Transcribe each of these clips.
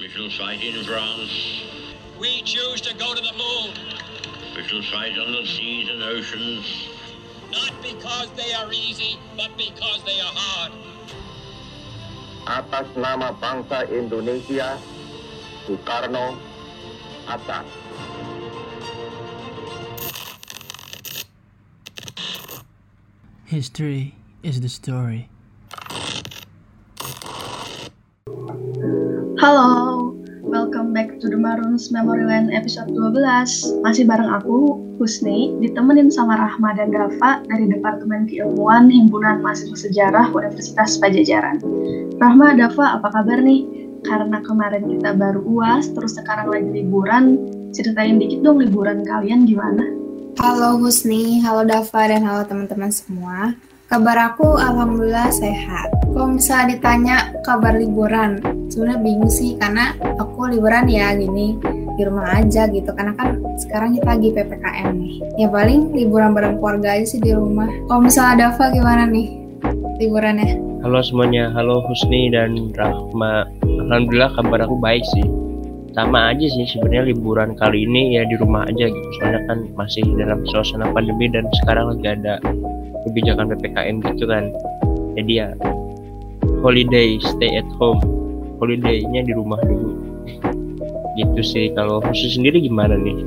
We shall fight in France. We choose to go to the moon, We shall fight on the seas and oceans. not because they are easy, but because they are hard. atas nama bangsa Indonesia, Soekarno, Hatta. History is the story. Halo, Maroons Memory Land episode 12. Masih bareng aku, Husni, ditemenin sama Rahma dan Dava dari Departemen Keilmuan Himpunan Mahasiswa Sejarah Universitas Pajajaran. Rahma, Dava, apa kabar nih? Karena kemarin kita baru UAS, terus sekarang lagi liburan, ceritain dikit dong liburan kalian gimana? Halo Husni, halo Dava, dan halo teman-teman semua. Kabar aku alhamdulillah sehat. Kalau misalnya ditanya kabar liburan, sebenarnya bingung sih karena aku liburan ya gini di rumah aja gitu karena kan sekarang kita lagi PPKM nih. Ya paling liburan bareng keluarga aja sih di rumah. Kalau misalnya Dava gimana nih liburannya? Halo semuanya, halo Husni dan Rahma. Alhamdulillah kabar aku baik sih. Sama aja sih sebenarnya liburan kali ini ya di rumah aja gitu. Soalnya kan masih dalam suasana pandemi dan sekarang lagi ada kebijakan PPKM gitu kan. Jadi ya holiday, stay at home. Holiday-nya di rumah dulu. Gitu sih. Kalau Husni sendiri gimana nih?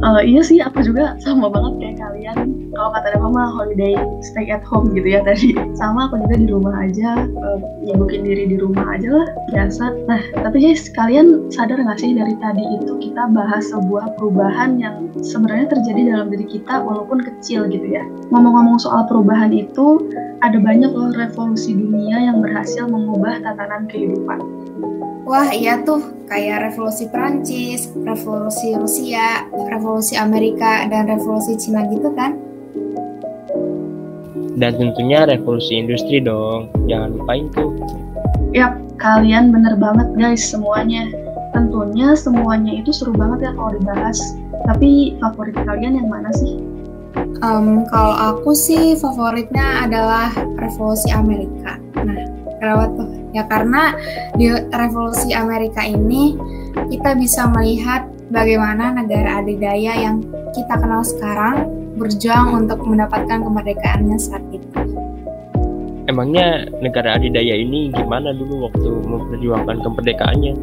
Eh, iya sih, aku juga sama banget kayak kalian. Kalau kata mah holiday stay at home gitu ya tadi. Sama aku juga di rumah aja, eh, nyibukin diri di rumah aja lah, biasa. Nah, tapi guys, kalian sadar nggak sih dari tadi itu kita bahas sebuah perubahan yang sebenarnya terjadi dalam diri kita walaupun kecil gitu ya. Ngomong-ngomong soal perubahan itu, ada banyak loh revolusi dunia yang berhasil mengubah tatanan kehidupan. Wah iya tuh, kayak revolusi Perancis, revolusi Rusia, revolusi Amerika, dan revolusi Cina gitu kan? Dan tentunya revolusi industri dong. Jangan lupain tuh. Yap, kalian bener banget guys semuanya. Tentunya semuanya itu seru banget ya kalau dibahas. Tapi favorit kalian yang mana sih? Em, kalau aku sih favoritnya adalah revolusi Amerika. Nah, kenapa tuh? Ya karena di revolusi Amerika ini kita bisa melihat bagaimana negara adidaya yang kita kenal sekarang berjuang untuk mendapatkan kemerdekaannya saat itu. Emangnya negara adidaya ini gimana dulu waktu memperjuangkan kemerdekaannya?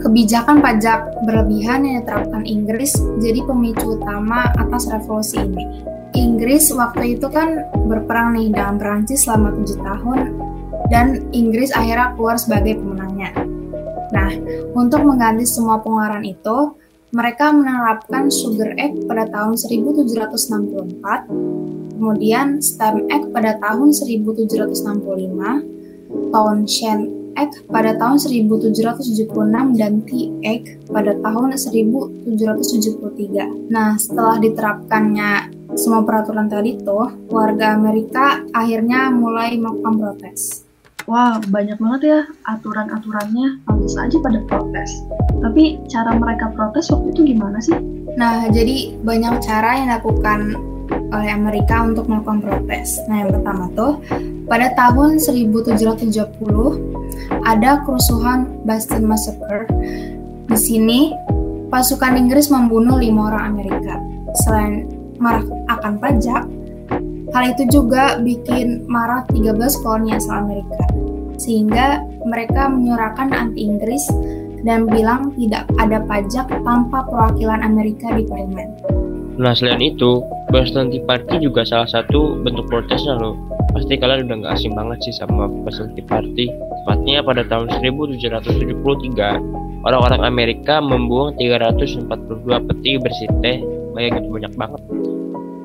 Kebijakan pajak berlebihan yang diterapkan Inggris jadi pemicu utama atas revolusi ini. Inggris waktu itu kan berperang nih dengan Perancis selama tujuh tahun dan Inggris akhirnya keluar sebagai pemenangnya. Nah, untuk mengganti semua pengeluaran itu, mereka menerapkan Sugar Act pada tahun 1764, kemudian Stamp Act pada tahun 1765, Townshend Act pada tahun 1776 dan Tea Act pada tahun 1773. Nah, setelah diterapkannya semua peraturan tadi tuh, warga Amerika akhirnya mulai melakukan protes. Wah, banyak banget ya aturan-aturannya. Pantas aja pada protes. Tapi cara mereka protes waktu itu gimana sih? Nah, jadi banyak cara yang dilakukan oleh Amerika untuk melakukan protes. Nah, yang pertama tuh, pada tahun 1770 ada kerusuhan Boston Massacre. Di sini, pasukan Inggris membunuh lima orang Amerika. Selain marah akan pajak, hal itu juga bikin marah 13 koloni asal Amerika. Sehingga mereka menyuarakan anti-Inggris dan bilang tidak ada pajak tanpa perwakilan Amerika di parlemen. Nah selain itu, Boston Tea Party juga salah satu bentuk protesnya loh. Pasti kalian udah nggak asing banget sih sama Tea Party. Tepatnya pada tahun 1773, orang-orang Amerika membuang 342 peti bersih teh. Bayangin banyak banget.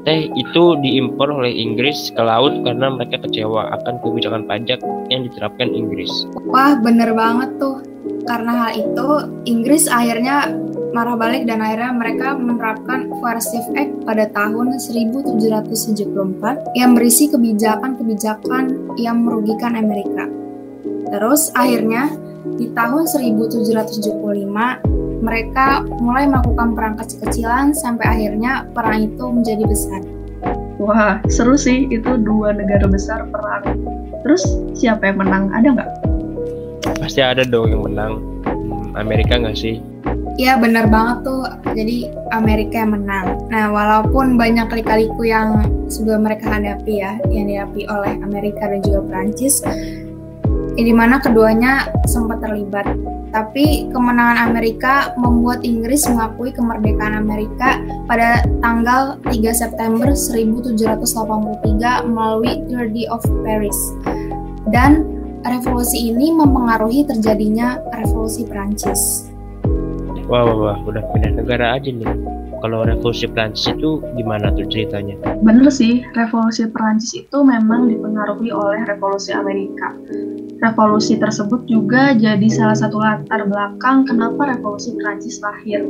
Teh itu diimpor oleh Inggris ke laut karena mereka kecewa akan kebijakan pajak yang diterapkan Inggris. Wah, bener banget tuh. Karena hal itu, Inggris akhirnya marah balik dan akhirnya mereka menerapkan Coercive Act pada tahun 1774 yang berisi kebijakan-kebijakan yang merugikan Amerika. Terus akhirnya di tahun 1775 mereka mulai melakukan perang kecil-kecilan sampai akhirnya perang itu menjadi besar. Wah, seru sih itu dua negara besar perang. Terus siapa yang menang? Ada nggak? pasti ada dong yang menang. Hmm, Amerika nggak sih? Iya benar banget tuh. Jadi Amerika yang menang. Nah walaupun banyak kali-kaliku yang sebelum mereka hadapi ya, yang dihadapi oleh Amerika dan juga Prancis, di mana keduanya sempat terlibat. Tapi kemenangan Amerika membuat Inggris mengakui kemerdekaan Amerika pada tanggal 3 September 1783 melalui Treaty of Paris. Dan revolusi ini mempengaruhi terjadinya revolusi Prancis. Wah, wah, wah, udah pindah negara aja nih. Kalau revolusi Prancis itu gimana tuh ceritanya? Bener sih, revolusi Perancis itu memang dipengaruhi oleh revolusi Amerika. Revolusi tersebut juga jadi salah satu latar belakang kenapa revolusi Perancis lahir.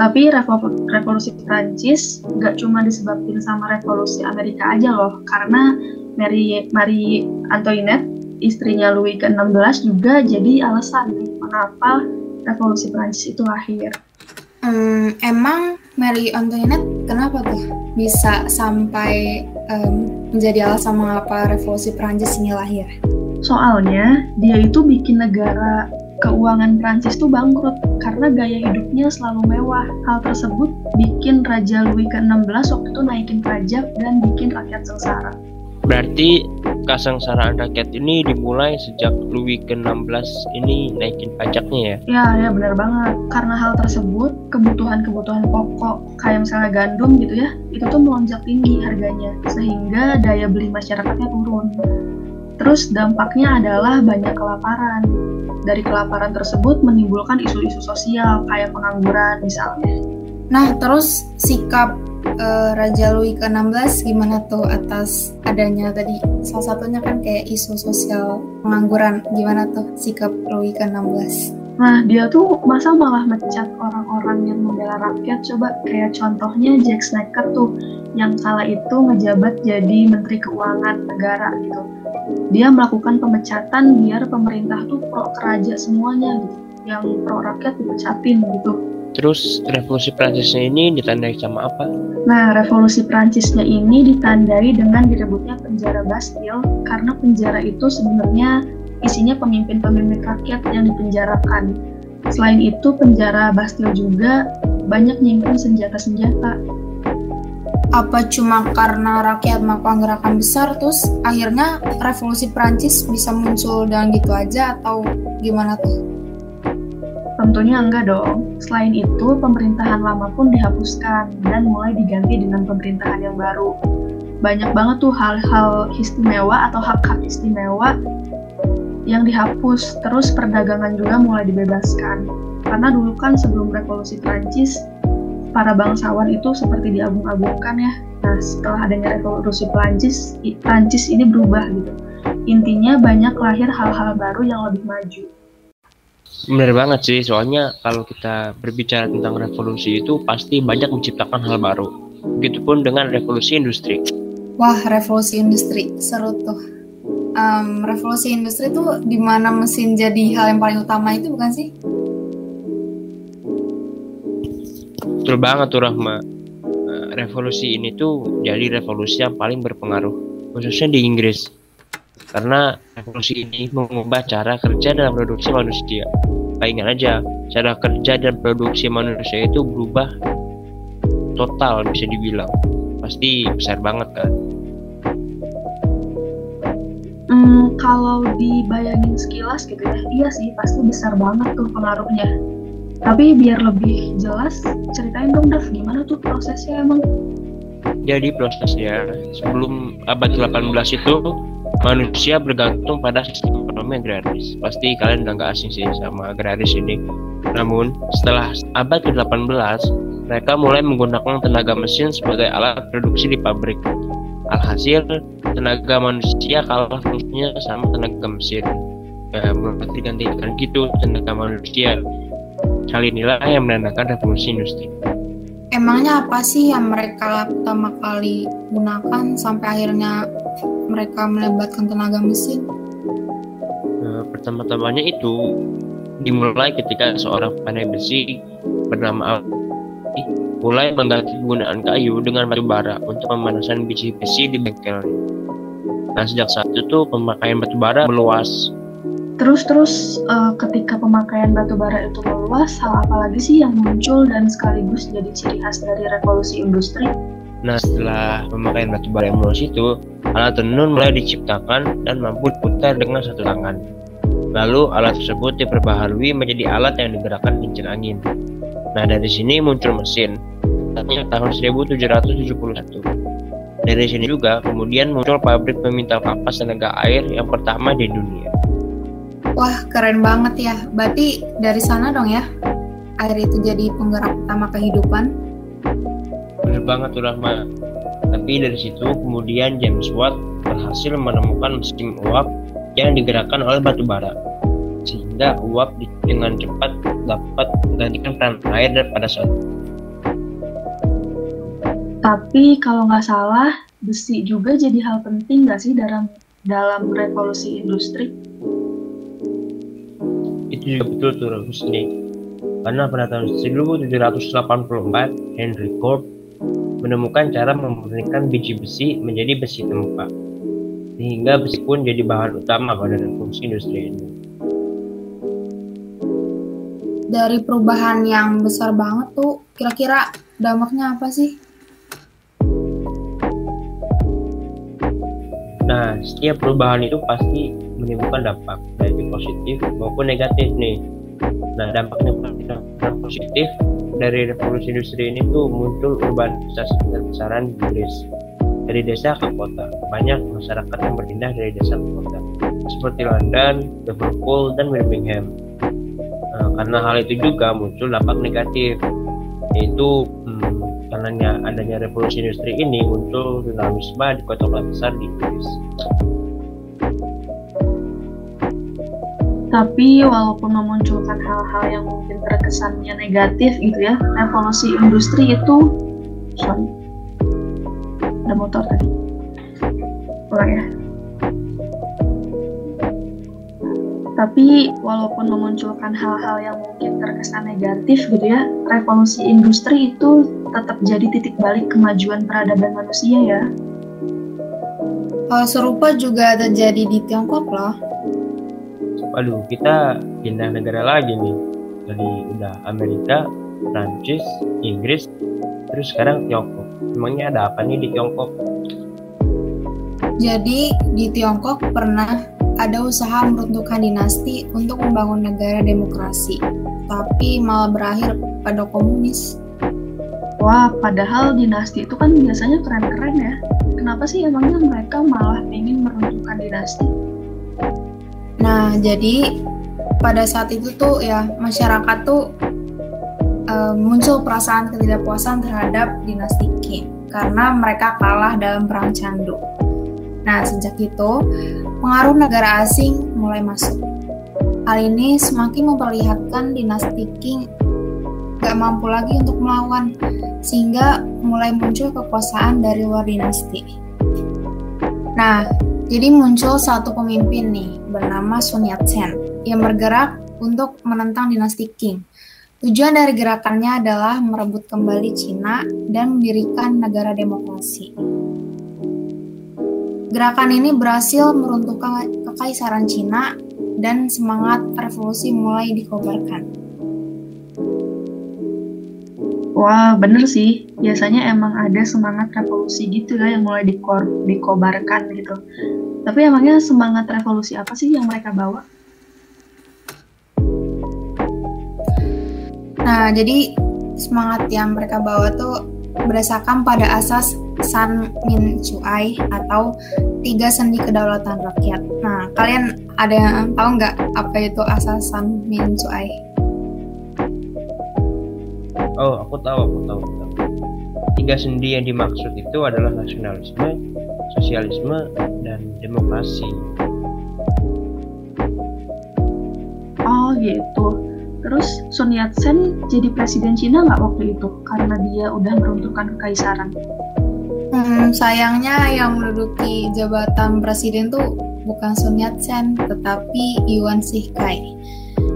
Tapi revo- revolusi Perancis nggak cuma disebabkan sama revolusi Amerika aja loh, karena Mary, Marie Antoinette, istrinya Louis ke-16 juga jadi alasan nih kenapa revolusi Perancis itu lahir. Hmm, emang Mary Antoinette kenapa tuh bisa sampai em, menjadi alasan mengapa revolusi Prancis ini lahir? Soalnya dia itu bikin negara keuangan Prancis tuh bangkrut karena gaya hidupnya selalu mewah. Hal tersebut bikin Raja Louis ke-16 waktu itu naikin pajak dan bikin rakyat sengsara. Berarti kesengsaraan rakyat ini dimulai sejak Louis ke-16 ini naikin pajaknya ya? Ya, ya benar banget. Karena hal tersebut, kebutuhan-kebutuhan pokok kayak misalnya gandum gitu ya, itu tuh melonjak tinggi harganya sehingga daya beli masyarakatnya turun. Terus dampaknya adalah banyak kelaparan. Dari kelaparan tersebut menimbulkan isu-isu sosial kayak pengangguran misalnya. Nah, terus sikap eh, Raja Louis ke-16 gimana tuh atas adanya tadi salah satunya kan kayak isu sosial pengangguran gimana tuh sikap Louis ke-16? Nah, dia tuh masa malah mecat orang-orang yang membela rakyat. Coba kayak contohnya Jack Snaker tuh, yang kala itu ngejabat jadi Menteri Keuangan negara gitu. Dia melakukan pemecatan biar pemerintah tuh pro keraja semuanya gitu. Yang pro rakyat dipecatin gitu. Terus revolusi Prancisnya ini ditandai sama apa? Nah, revolusi Prancisnya ini ditandai dengan direbutnya penjara Bastille karena penjara itu sebenarnya isinya pemimpin-pemimpin rakyat yang dipenjarakan. Selain itu, penjara Bastille juga banyak nyimpen senjata-senjata. Apa cuma karena rakyat melakukan gerakan besar terus akhirnya revolusi Prancis bisa muncul dan gitu aja atau gimana tuh? Tentunya enggak dong. Selain itu, pemerintahan lama pun dihapuskan dan mulai diganti dengan pemerintahan yang baru. Banyak banget tuh hal-hal istimewa atau hak-hak istimewa yang dihapus. Terus perdagangan juga mulai dibebaskan. Karena dulu kan sebelum revolusi Prancis, para bangsawan itu seperti diagung-agungkan ya. Nah, setelah adanya revolusi Prancis, Prancis ini berubah gitu. Intinya banyak lahir hal-hal baru yang lebih maju. Bener banget sih, soalnya kalau kita berbicara tentang revolusi itu pasti banyak menciptakan hal baru. Begitupun dengan revolusi industri. Wah, revolusi industri seru tuh. Em, revolusi industri tuh di mana mesin jadi hal yang paling utama itu bukan sih? Betul banget tuh Rahma. Eh, Revolusi ini tuh jadi revolusi yang paling berpengaruh, khususnya di Inggris. Karena revolusi ini mengubah cara kerja dan produksi manusia. Ingat aja, cara kerja dan produksi manusia itu berubah total bisa dibilang. Pasti besar banget kan. Hmm, kalau dibayangin sekilas gitu ya, iya sih pasti besar banget tuh pengaruhnya. Tapi biar lebih jelas, ceritain dong Dav, gimana tuh prosesnya emang? Jadi prosesnya sebelum abad 18 itu manusia bergantung pada sistem ekonomi agraris. Pasti kalian udah nggak asing sih sama agraris ini. Namun setelah abad ke-18 mereka mulai menggunakan tenaga mesin sebagai alat produksi di pabrik. Alhasil tenaga manusia kalah fungsinya sama tenaga mesin. Ya, mulai digantikan gitu tenaga manusia. Hal inilah yang menandakan revolusi industri. Emangnya apa sih yang mereka pertama kali gunakan sampai akhirnya mereka melibatkan tenaga mesin? Nah, pertama-tamanya itu dimulai ketika seorang pandai besi bernama Ali mulai mengganti penggunaan kayu dengan batu bara untuk pemanasan biji besi di bengkel. Nah, sejak saat itu pemakaian batu bara meluas. Terus terus uh, ketika pemakaian batu bara itu meluas, hal apa lagi sih yang muncul dan sekaligus jadi ciri khas dari revolusi industri? Nah setelah pemakaian batu bara meluas itu, alat tenun mulai diciptakan dan mampu diputar dengan satu tangan. Lalu alat tersebut diperbaharui menjadi alat yang digerakkan kincir angin. Nah dari sini muncul mesin, tahun 1771. Dari sini juga kemudian muncul pabrik pemintal kapas tenaga air yang pertama di dunia. Wah, keren banget ya. Berarti dari sana dong ya, air itu jadi penggerak utama kehidupan. Bener banget tuh Rahma. Tapi dari situ kemudian James Watt berhasil menemukan mesin uap yang digerakkan oleh batu bara. Sehingga uap dengan cepat dapat menggantikan peran air pada saat Tapi kalau nggak salah, besi juga jadi hal penting nggak sih dalam dalam revolusi industri? itu juga betul tuh Husni karena pada tahun 1784 Henry Corp menemukan cara memurnikan biji besi menjadi besi tempa sehingga besi pun jadi bahan utama pada revolusi industri ini dari perubahan yang besar banget tuh kira-kira dampaknya apa sih? Nah, setiap perubahan itu pasti menimbulkan dampak baik positif maupun negatif nih. Nah dampaknya positif dari revolusi industri ini tuh muncul urbanisasi besar-besaran di Inggris dari desa ke kota. Banyak masyarakat yang berpindah dari desa ke kota seperti London, Liverpool, dan Birmingham. Nah, karena hal itu juga muncul dampak negatif yaitu hmm, karena adanya revolusi industri ini muncul dinamisme di kota-kota besar di Inggris. Tapi walaupun memunculkan hal-hal yang mungkin terkesannya negatif gitu ya, revolusi industri itu sorry, ada motor tadi. Ulang ya. Tapi walaupun memunculkan hal-hal yang mungkin terkesan negatif gitu ya, revolusi industri itu tetap jadi titik balik kemajuan peradaban manusia ya. Hal serupa juga terjadi di Tiongkok loh waduh kita pindah negara lagi nih dari udah Amerika Prancis Inggris terus sekarang Tiongkok emangnya ada apa nih di Tiongkok jadi di Tiongkok pernah ada usaha meruntuhkan dinasti untuk membangun negara demokrasi tapi malah berakhir pada komunis Wah, padahal dinasti itu kan biasanya keren-keren ya. Kenapa sih emangnya mereka malah ingin meruntuhkan dinasti? Nah, jadi pada saat itu tuh ya masyarakat tuh uh, muncul perasaan ketidakpuasan terhadap dinasti Qing karena mereka kalah dalam perang candu. Nah, sejak itu pengaruh negara asing mulai masuk. Hal ini semakin memperlihatkan dinasti Qing gak mampu lagi untuk melawan, sehingga mulai muncul kekuasaan dari luar dinasti. Nah, jadi muncul satu pemimpin nih bernama Sun Yat-sen yang bergerak untuk menentang dinasti Qing. Tujuan dari gerakannya adalah merebut kembali Cina dan mendirikan negara demokrasi. Gerakan ini berhasil meruntuhkan kekaisaran Cina dan semangat revolusi mulai dikobarkan. Wah, bener sih. Biasanya emang ada semangat revolusi gitu ya yang mulai dikor dikobarkan gitu. Tapi emangnya semangat revolusi apa sih yang mereka bawa? Nah, jadi semangat yang mereka bawa tuh berdasarkan pada asas San Min Chuai atau tiga sendi kedaulatan rakyat. Nah, kalian ada yang tahu nggak apa itu asas San Min Chuai? Oh, aku tahu, aku tahu, aku tahu. Tiga sendi yang dimaksud itu adalah nasionalisme, sosialisme, dan demokrasi. Oh gitu. Terus Sun Yat-sen jadi presiden Cina nggak waktu itu karena dia udah meruntuhkan kekaisaran? Hmm, sayangnya yang menduduki jabatan presiden tuh bukan Sun Yat-sen, tetapi Yuan Shikai,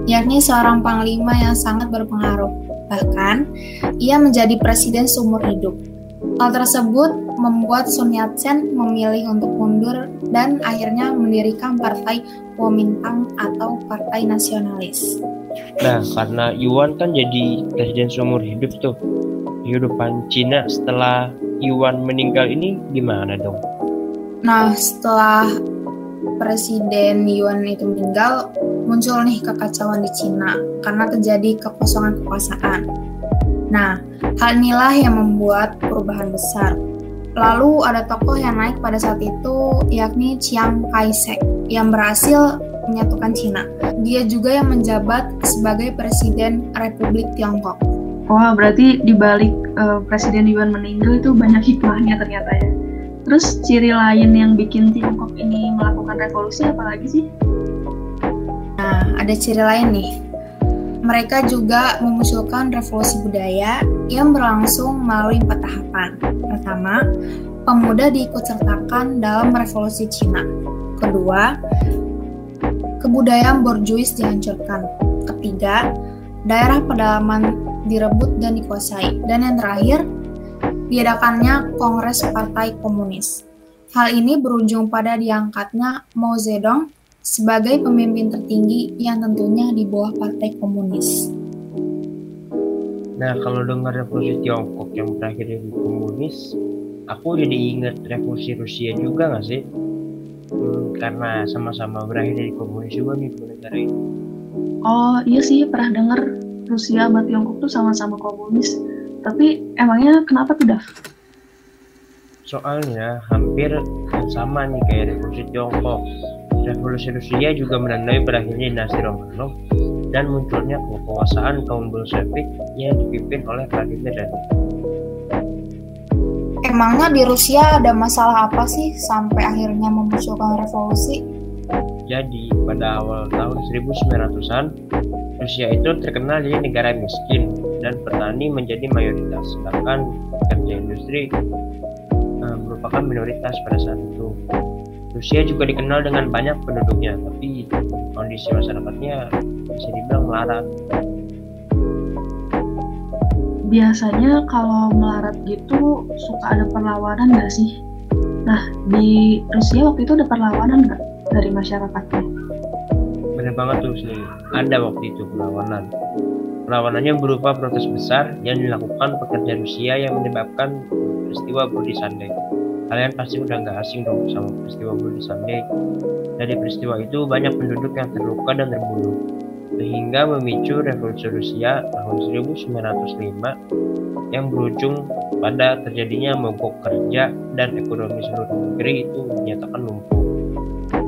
yakni seorang panglima yang sangat berpengaruh Bahkan, ia menjadi presiden seumur hidup. Hal tersebut membuat Sun Yat-sen memilih untuk mundur dan akhirnya mendirikan Partai Kuomintang atau Partai Nasionalis. Nah, karena Yuan kan jadi presiden seumur hidup tuh. Kehidupan Cina setelah Yuan meninggal ini gimana dong? Nah, setelah Presiden Yuan itu meninggal, muncul nih kekacauan di Cina karena terjadi kekosongan kekuasaan. Nah, hal inilah yang membuat perubahan besar. Lalu ada tokoh yang naik pada saat itu yakni Chiang Kai-shek yang berhasil menyatukan Cina. Dia juga yang menjabat sebagai Presiden Republik Tiongkok. Wah, berarti di balik uh, Presiden Yuan meninggal itu banyak hikmahnya ternyata ya. Terus ciri lain yang bikin Tiongkok ini melakukan revolusi apalagi sih? Nah, ada ciri lain nih. Mereka juga memunculkan revolusi budaya yang berlangsung melalui empat tahapan. Pertama, pemuda diikutsertakan dalam revolusi Cina. Kedua, kebudayaan borjuis dihancurkan. Ketiga, daerah pedalaman direbut dan dikuasai. Dan yang terakhir, diadakannya Kongres Partai Komunis. Hal ini berujung pada diangkatnya Mao Zedong sebagai pemimpin tertinggi yang tentunya di bawah Partai Komunis. Nah, kalau dengar revolusi Tiongkok yang berakhir di komunis, aku jadi ingat revolusi Rusia juga nggak sih? Hmm, karena sama-sama berakhir dari komunis juga nih dua negara ini. Oh iya sih pernah dengar Rusia sama Tiongkok tuh sama-sama komunis. Tapi emangnya kenapa tuh dah? Soalnya hampir sama nih kayak revolusi Tiongkok. Revolusi Rusia juga menandai berakhirnya dinasti Romanov dan munculnya kekuasaan kaum Bolshevik yang dipimpin oleh Vladimir Lenin. Emangnya di Rusia ada masalah apa sih sampai akhirnya memunculkan revolusi? Jadi, pada awal tahun 1900-an, Rusia itu terkenal jadi negara miskin dan petani menjadi mayoritas, sedangkan pekerja industri uh, merupakan minoritas pada saat itu. Rusia juga dikenal dengan banyak penduduknya, tapi kondisi masyarakatnya bisa dibilang melarat. Biasanya kalau melarat gitu suka ada perlawanan nggak sih? Nah, di Rusia waktu itu ada perlawanan nggak dari masyarakatnya? Bener banget tuh sih, ada waktu itu perlawanan. Perlawanannya berupa protes besar yang dilakukan pekerja Rusia yang menyebabkan peristiwa Bloody Sunday. Kalian pasti udah nggak asing dong sama peristiwa Bloody Sunday. Dari peristiwa itu banyak penduduk yang terluka dan terbunuh, sehingga memicu revolusi Rusia tahun 1905 yang berujung pada terjadinya mogok kerja dan ekonomi seluruh negeri itu dinyatakan lumpuh.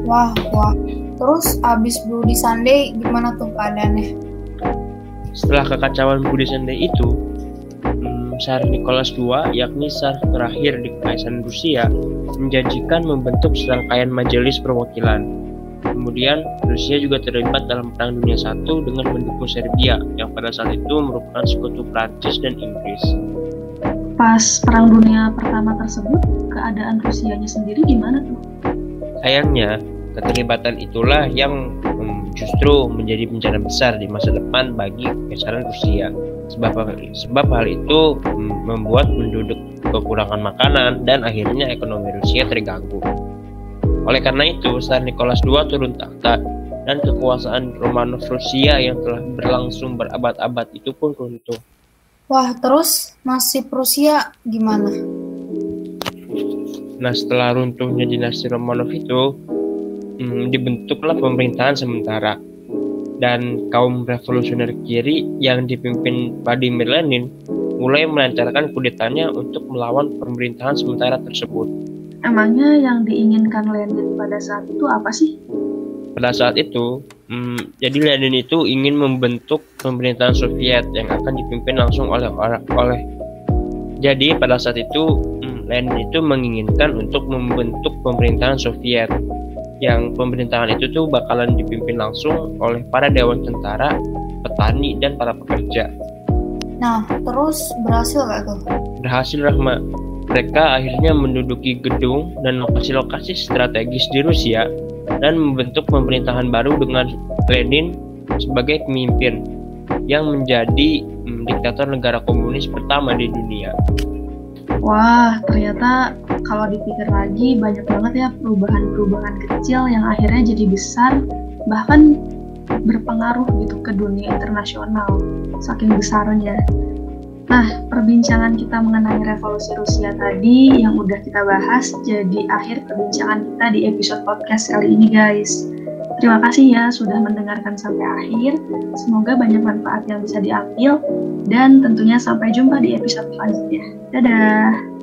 Wah, wah. Terus abis Bloody Sunday gimana tuh keadaannya? Setelah kekacauan Bloody Sunday itu, Tsar Nicholas II, yakni Tsar terakhir di Kekaisaran Rusia, menjanjikan membentuk serangkaian majelis perwakilan. Kemudian, Rusia juga terlibat dalam Perang Dunia I dengan mendukung Serbia, yang pada saat itu merupakan sekutu Prancis dan Inggris. Pas Perang Dunia Pertama tersebut, keadaan Rusianya sendiri gimana tuh? Sayangnya, keterlibatan itulah yang justru menjadi bencana besar di masa depan bagi Kekaisaran Rusia. Sebab sebab hal itu membuat penduduk kekurangan makanan dan akhirnya ekonomi Rusia terganggu. Oleh karena itu, Tsar Nicholas II turun takhta dan kekuasaan Romanov Rusia yang telah berlangsung berabad-abad itu pun runtuh. Wah, terus nasib Rusia gimana? Nah, setelah runtuhnya dinasti Romanov itu, hmm, dibentuklah pemerintahan sementara. Dan kaum revolusioner kiri yang dipimpin Vladimir Lenin mulai melancarkan kudetanya untuk melawan pemerintahan sementara tersebut. Emangnya yang diinginkan Lenin pada saat itu apa sih? Pada saat itu, hmm, jadi Lenin itu ingin membentuk pemerintahan Soviet yang akan dipimpin langsung oleh oleh. Jadi pada saat itu hmm, Lenin itu menginginkan untuk membentuk pemerintahan Soviet yang pemerintahan itu tuh bakalan dipimpin langsung oleh para dewan tentara, petani, dan para pekerja. Nah, terus berhasil gak tuh? Berhasil Rahma. Mereka akhirnya menduduki gedung dan lokasi-lokasi strategis di Rusia dan membentuk pemerintahan baru dengan Lenin sebagai pemimpin yang menjadi hmm, diktator negara komunis pertama di dunia. Wah, ternyata kalau dipikir lagi banyak banget ya perubahan-perubahan kecil yang akhirnya jadi besar, bahkan berpengaruh gitu ke dunia internasional, saking besarnya. Nah, perbincangan kita mengenai revolusi Rusia tadi yang udah kita bahas jadi akhir perbincangan kita di episode podcast kali ini guys. Terima kasih ya sudah mendengarkan sampai akhir. Semoga banyak manfaat yang bisa diambil dan tentunya sampai jumpa di episode selanjutnya. Dadah!